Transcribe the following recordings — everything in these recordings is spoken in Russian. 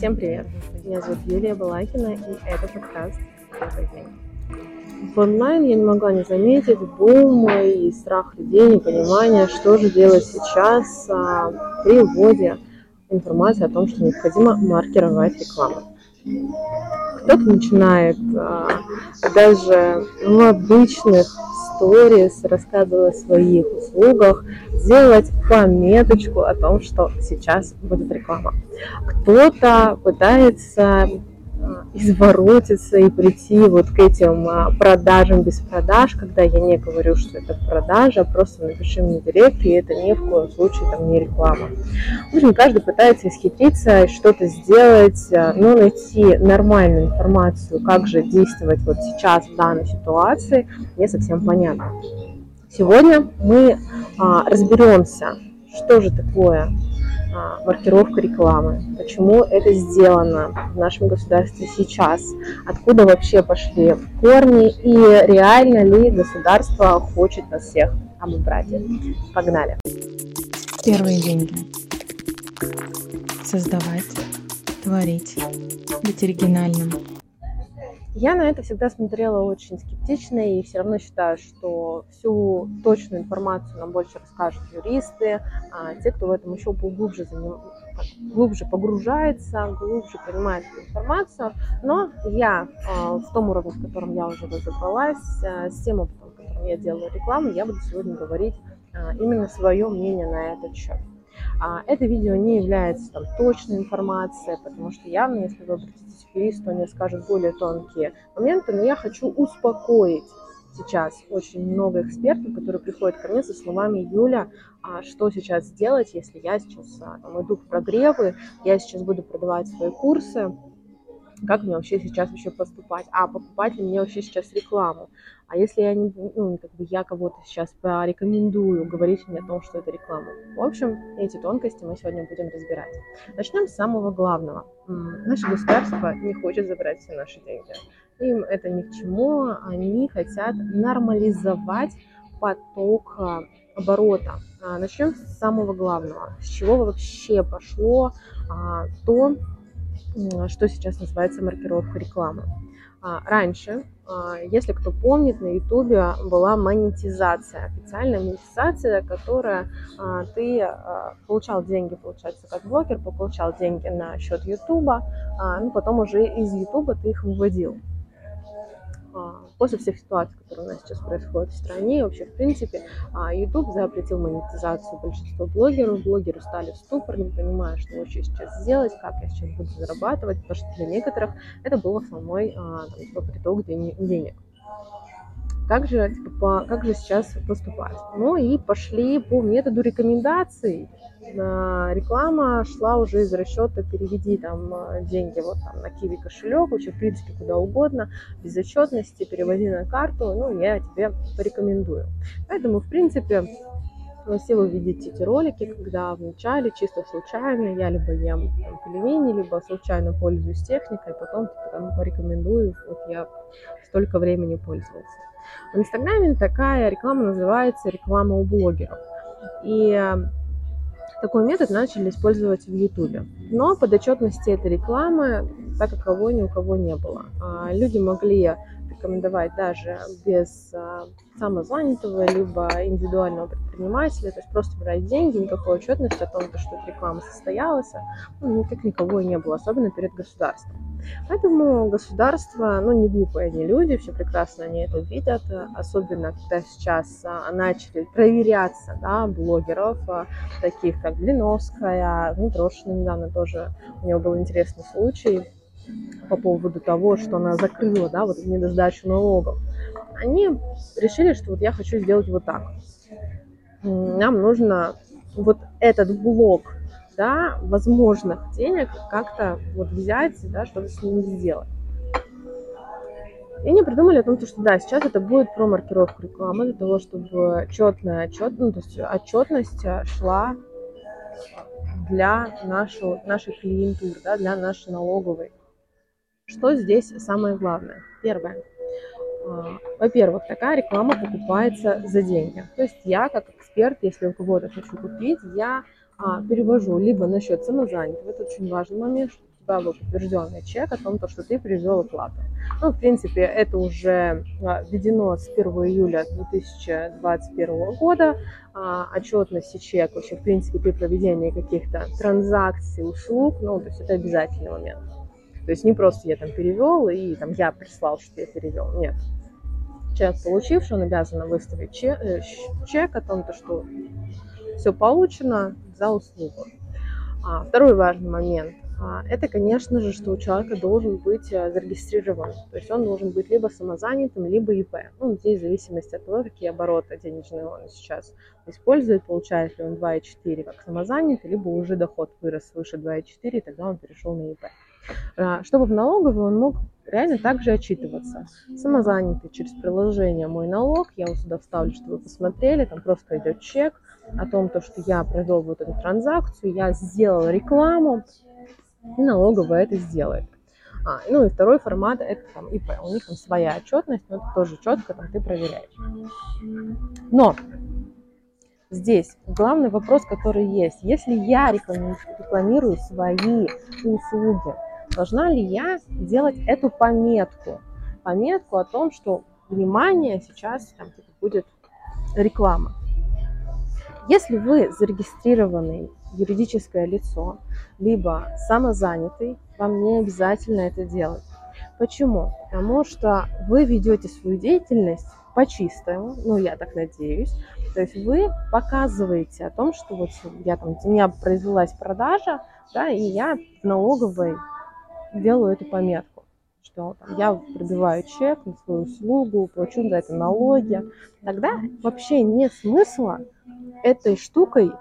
Всем привет! Меня зовут Юлия Балакина, и это подкаст «Первый день». В онлайн я не могла не заметить бум и страх людей, непонимание, что же делать сейчас а, при вводе информации о том, что необходимо маркировать рекламу. Кто-то начинает а, даже в обычных сторис, рассказывая о своих услугах, сделать пометочку о том, что сейчас будет реклама. Кто-то пытается изворотиться и прийти вот к этим а, продажам без продаж, когда я не говорю, что это продажа, просто напиши мне директ, и это ни в коем случае там не реклама. В общем, каждый пытается исхитриться, что-то сделать, а, но найти нормальную информацию, как же действовать вот сейчас в данной ситуации, не совсем понятно. Сегодня мы а, разберемся, что же такое маркировка рекламы, почему это сделано в нашем государстве сейчас, откуда вообще пошли корни и реально ли государство хочет нас всех обыграть. Погнали! Первые деньги. Создавать, творить, быть оригинальным, я на это всегда смотрела очень скептично и все равно считаю, что всю точную информацию нам больше расскажут юристы, а те, кто в этом еще глубже, заним... глубже погружается, глубже понимает эту информацию. Но я а, в том уровне, в котором я уже разобралась, а, с тем опытом, которым я делаю рекламу, я буду сегодня говорить а, именно свое мнение на этот счет. А, это видео не является там, точной информацией, потому что явно, если вы обратитесь к юристу, они скажут более тонкие моменты, но я хочу успокоить сейчас очень много экспертов, которые приходят ко мне со словами Юля, а что сейчас делать, если я сейчас а, там, иду в прогревы, я сейчас буду продавать свои курсы, как мне вообще сейчас вообще поступать, а покупать ли мне вообще сейчас рекламу, а если я не, ну, как бы я кого-то сейчас порекомендую, говорить мне о том, что это реклама. В общем, эти тонкости мы сегодня будем разбирать. Начнем с самого главного. Наше государство не хочет забрать все наши деньги. Им это ни к чему, они хотят нормализовать поток а, оборота. А, Начнем с самого главного. С чего вообще пошло а, то, что сейчас называется маркировка рекламы. А, раньше, а, если кто помнит, на Ютубе была монетизация, официальная монетизация, которая а, ты получал деньги, получается, как блогер, получал деньги на счет Ютуба, ну потом уже из Ютуба ты их выводил. После всех ситуаций, которые у нас сейчас происходят в стране, вообще, в принципе, а, YouTube запретил монетизацию большинства блогеров. Блогеры стали в ступор, не понимая, что вообще сейчас сделать, как я сейчас буду зарабатывать, потому что для некоторых это был основной а, типа, приток денег. Как же, типа, по, как же сейчас поступать? Ну и пошли по методу рекомендаций реклама шла уже из расчета переведи там э, деньги вот там на киви кошелек, вообще в принципе куда угодно, без отчетности, переводи на карту, ну я тебе порекомендую. Поэтому в принципе вы видите эти ролики, когда вначале чисто случайно я либо ем там, пельмени, либо случайно пользуюсь техникой, потом типа, там, порекомендую, вот я столько времени пользовался. В Инстаграме такая реклама называется реклама у блогеров. И э, такой метод начали использовать в Ютубе. Но подотчетности этой рекламы так как кого ни у кого не было. А, люди могли рекомендовать даже без а, самозанятого, либо индивидуального предпринимателя, то есть просто брать деньги, никакой отчетности о том, что реклама состоялась, ну, никак никого не было, особенно перед государством. Поэтому государство, ну, не глупые они люди, все прекрасно они это видят, особенно когда сейчас а, начали проверяться, да, блогеров, а, таких как Блиновская, Митрошина недавно тоже, у него был интересный случай, по поводу того, что она закрыла, да, вот недосдачу налогов, они решили, что вот я хочу сделать вот так. Нам нужно вот этот блок, да, возможных денег как-то вот взять, да, что-то с ними сделать. И они придумали о том, что да, сейчас это будет про маркировку рекламы, для того, чтобы четная отчет, ну, то есть отчетность шла для нашего, нашей клиентуры, да, для нашей налоговой. Что здесь самое главное? Первое. А, во-первых, такая реклама покупается за деньги. То есть я, как эксперт, если у кого-то хочу купить, я а, перевожу либо на счет самозанятого, это очень важный момент, что тебя был подтвержденный чек о том, то, что ты привел оплату. Ну, в принципе, это уже а, введено с 1 июля 2021 года. Отчетность и чек вообще, в принципе, при проведении каких-то транзакций, услуг, ну, то есть это обязательный момент. То есть не просто я там перевел и там я прислал, что я перевел. Нет. Человек, получивший, он обязан выставить чек, э, чек о том, что все получено за услугу. А, второй важный момент а, это, конечно же, что у человека должен быть э, зарегистрирован. То есть он должен быть либо самозанятым, либо ИП. Ну, здесь в зависимости от того, какие обороты денежные он сейчас использует, получает ли он 2,4 как самозанятый, либо уже доход вырос выше 2,4, и тогда он перешел на ИП. А, чтобы в налоговый он мог реально также отчитываться. Самозанятый через приложение «Мой налог», я вот сюда вставлю, чтобы вы посмотрели, там просто идет чек о том, то, что я провел вот эту транзакцию, я сделал рекламу, и налоговая это сделает. А, ну и второй формат это там ИП. У них там своя отчетность, но это тоже четко там ты проверяешь. Но здесь главный вопрос, который есть. Если я рекламирую свои услуги, должна ли я делать эту пометку? Пометку о том, что внимание сейчас там типа, будет реклама. Если вы зарегистрированный юридическое лицо, либо самозанятый, вам не обязательно это делать. Почему? Потому что вы ведете свою деятельность по-чистому, ну, я так надеюсь. То есть вы показываете о том, что вот я там, у меня произвелась продажа, да, и я в налоговой делаю эту пометку, что там, я пробиваю чек на свою услугу, плачу за это налоги. Тогда вообще нет смысла этой штукой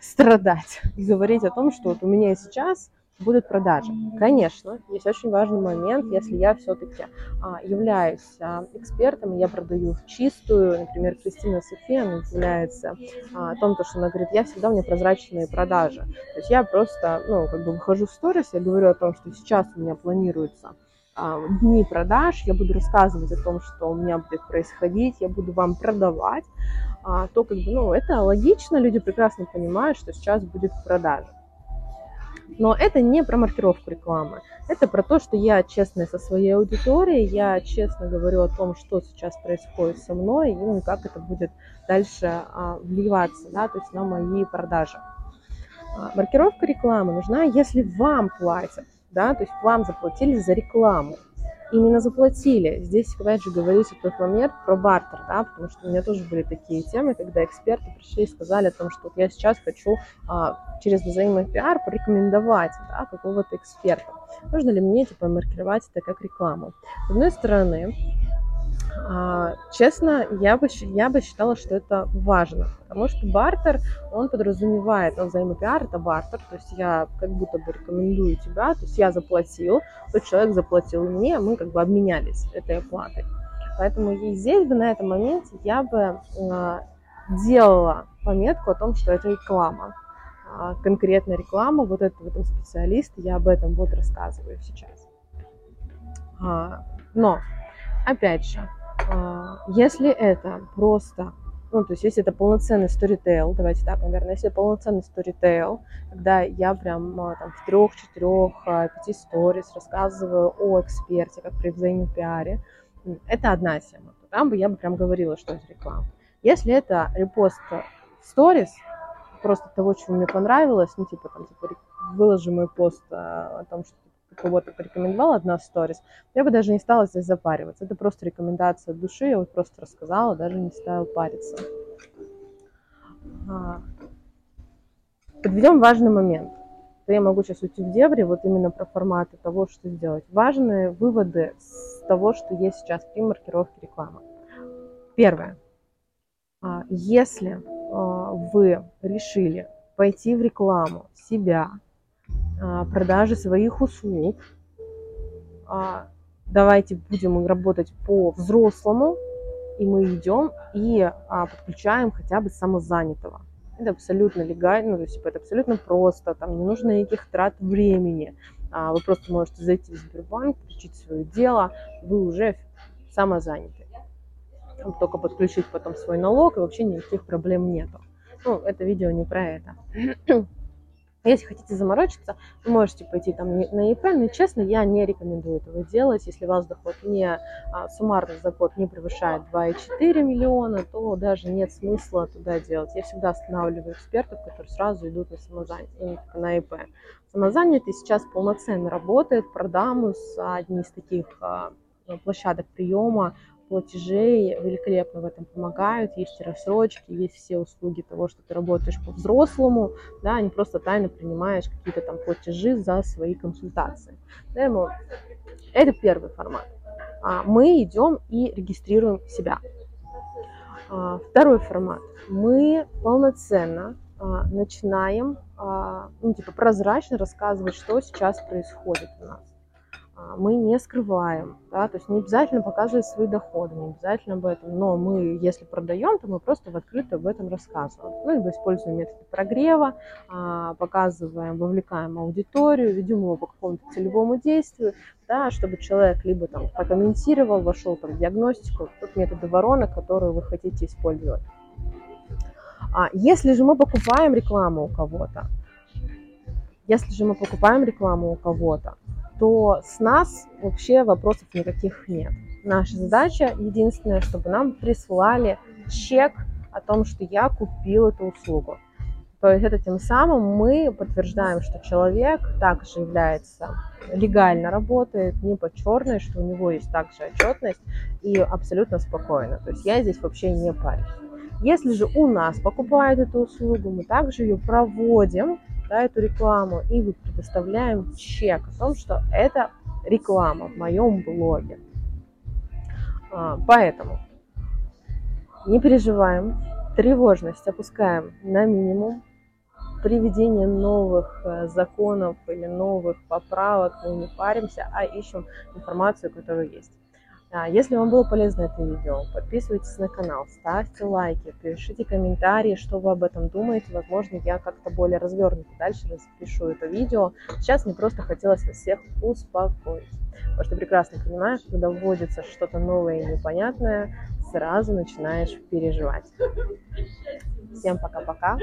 страдать и говорить о том, что вот у меня сейчас будут продажи. Конечно, есть очень важный момент, если я все-таки а, являюсь а, экспертом, я продаю в чистую, например, Кристина София, она является а, о том, что она говорит, я всегда у меня прозрачные продажи. То есть я просто, ну, как бы выхожу в сторис, я говорю о том, что сейчас у меня планируется а, дни продаж, я буду рассказывать о том, что у меня будет происходить, я буду вам продавать, а, то как бы, ну, это логично, люди прекрасно понимают, что сейчас будет продажа. Но это не про маркировку рекламы. Это про то, что я честная со своей аудиторией, я честно говорю о том, что сейчас происходит со мной и как это будет дальше а, вливаться да, то есть на мои продажи. А, маркировка рекламы нужна, если вам платят, да, то есть вам заплатили за рекламу именно заплатили. Здесь, опять же, говорится тот момент про бартер, да, потому что у меня тоже были такие темы, когда эксперты пришли и сказали о том, что я сейчас хочу а, через взаимный пиар порекомендовать да, какого-то эксперта. Нужно ли мне типа маркировать это как рекламу? С одной стороны, честно, я бы, я бы считала, что это важно, потому что бартер, он подразумевает, ну, взаимопиар это бартер, то есть я как будто бы рекомендую тебя, то есть я заплатил, тот человек заплатил мне, мы как бы обменялись этой оплатой. Поэтому и здесь бы на этом моменте я бы э, делала пометку о том, что это реклама, конкретная реклама, вот это в специалист, я об этом вот рассказываю сейчас. А, но, опять же, а, если это просто, ну, то есть если это полноценный storytell, давайте так, наверное, если это полноценный storytell, когда я прям а, там в трех, четырех, а, пяти сторис рассказываю о эксперте, как при взаимопиаре, это одна тема. Там бы я бы прям говорила, что это реклама. Если это репост сторис, просто того, чего мне понравилось, ну, типа, там, типа, выложи мой пост о том, что кого-то порекомендовал одна сторис, я бы даже не стала здесь запариваться. Это просто рекомендация от души, я вот просто рассказала, даже не стала париться. А. Подведем важный момент. Я могу сейчас уйти в дебри, вот именно про форматы того, что сделать. Важные выводы с того, что есть сейчас при маркировке рекламы. Первое. А, если а, вы решили пойти в рекламу себя, продажи своих услуг. А, давайте будем работать по взрослому, и мы идем и а, подключаем хотя бы самозанятого. Это абсолютно легально, то есть типа, это абсолютно просто, там не нужно никаких трат времени. Вы просто можете зайти в Сбербанк, включить свое дело, вы уже самозаняты. Только подключить потом свой налог, и вообще никаких проблем нету. Ну, это видео не про это. Если хотите заморочиться, вы можете пойти там на ИП, но честно, я не рекомендую этого делать. Если у вас доход не а, суммарный за год не превышает 2,4 миллиона, то даже нет смысла туда делать. Я всегда останавливаю экспертов, которые сразу идут на самозанятие, на ИП. Самозанятый сейчас полноценно работает, Продамус одни из таких а, площадок приема платежей великолепно в этом помогают. Есть рассрочки, есть все услуги того, что ты работаешь по-взрослому, да, а не просто тайно принимаешь какие-то там платежи за свои консультации. Поэтому это первый формат. А, мы идем и регистрируем себя. А, второй формат. Мы полноценно начинаем ну, типа, прозрачно рассказывать, что сейчас происходит у нас. А, мы не скрываем, да, то есть не обязательно показывать свои доходы, не обязательно об этом, но мы, если продаем, то мы просто в открыто об этом рассказываем. Ну, либо используем методы прогрева, а, показываем, вовлекаем аудиторию, ведем его по какому-то целевому действию, да, чтобы человек либо там прокомментировал, вошел там в диагностику, тут методы воронок, которые вы хотите использовать. А если же мы покупаем рекламу у кого-то, если же мы покупаем рекламу у кого-то, то с нас вообще вопросов никаких нет. Наша задача единственная, чтобы нам прислали чек о том, что я купил эту услугу. То есть это тем самым мы подтверждаем, что человек также является легально работает, не по черной, что у него есть также отчетность и абсолютно спокойно. То есть я здесь вообще не парюсь. Если же у нас покупают эту услугу, мы также ее проводим да, эту рекламу, и вы предоставляем чек о том, что это реклама в моем блоге. А, поэтому не переживаем, тревожность опускаем на минимум, приведение новых э, законов или новых поправок мы не паримся, а ищем информацию, которая есть. Если вам было полезно это видео, подписывайтесь на канал, ставьте лайки, пишите комментарии, что вы об этом думаете. Возможно, я как-то более развернуто дальше распишу это видео. Сейчас мне просто хотелось вас всех успокоить. Потому что прекрасно понимаю, когда вводится что-то новое и непонятное, сразу начинаешь переживать. Всем пока-пока.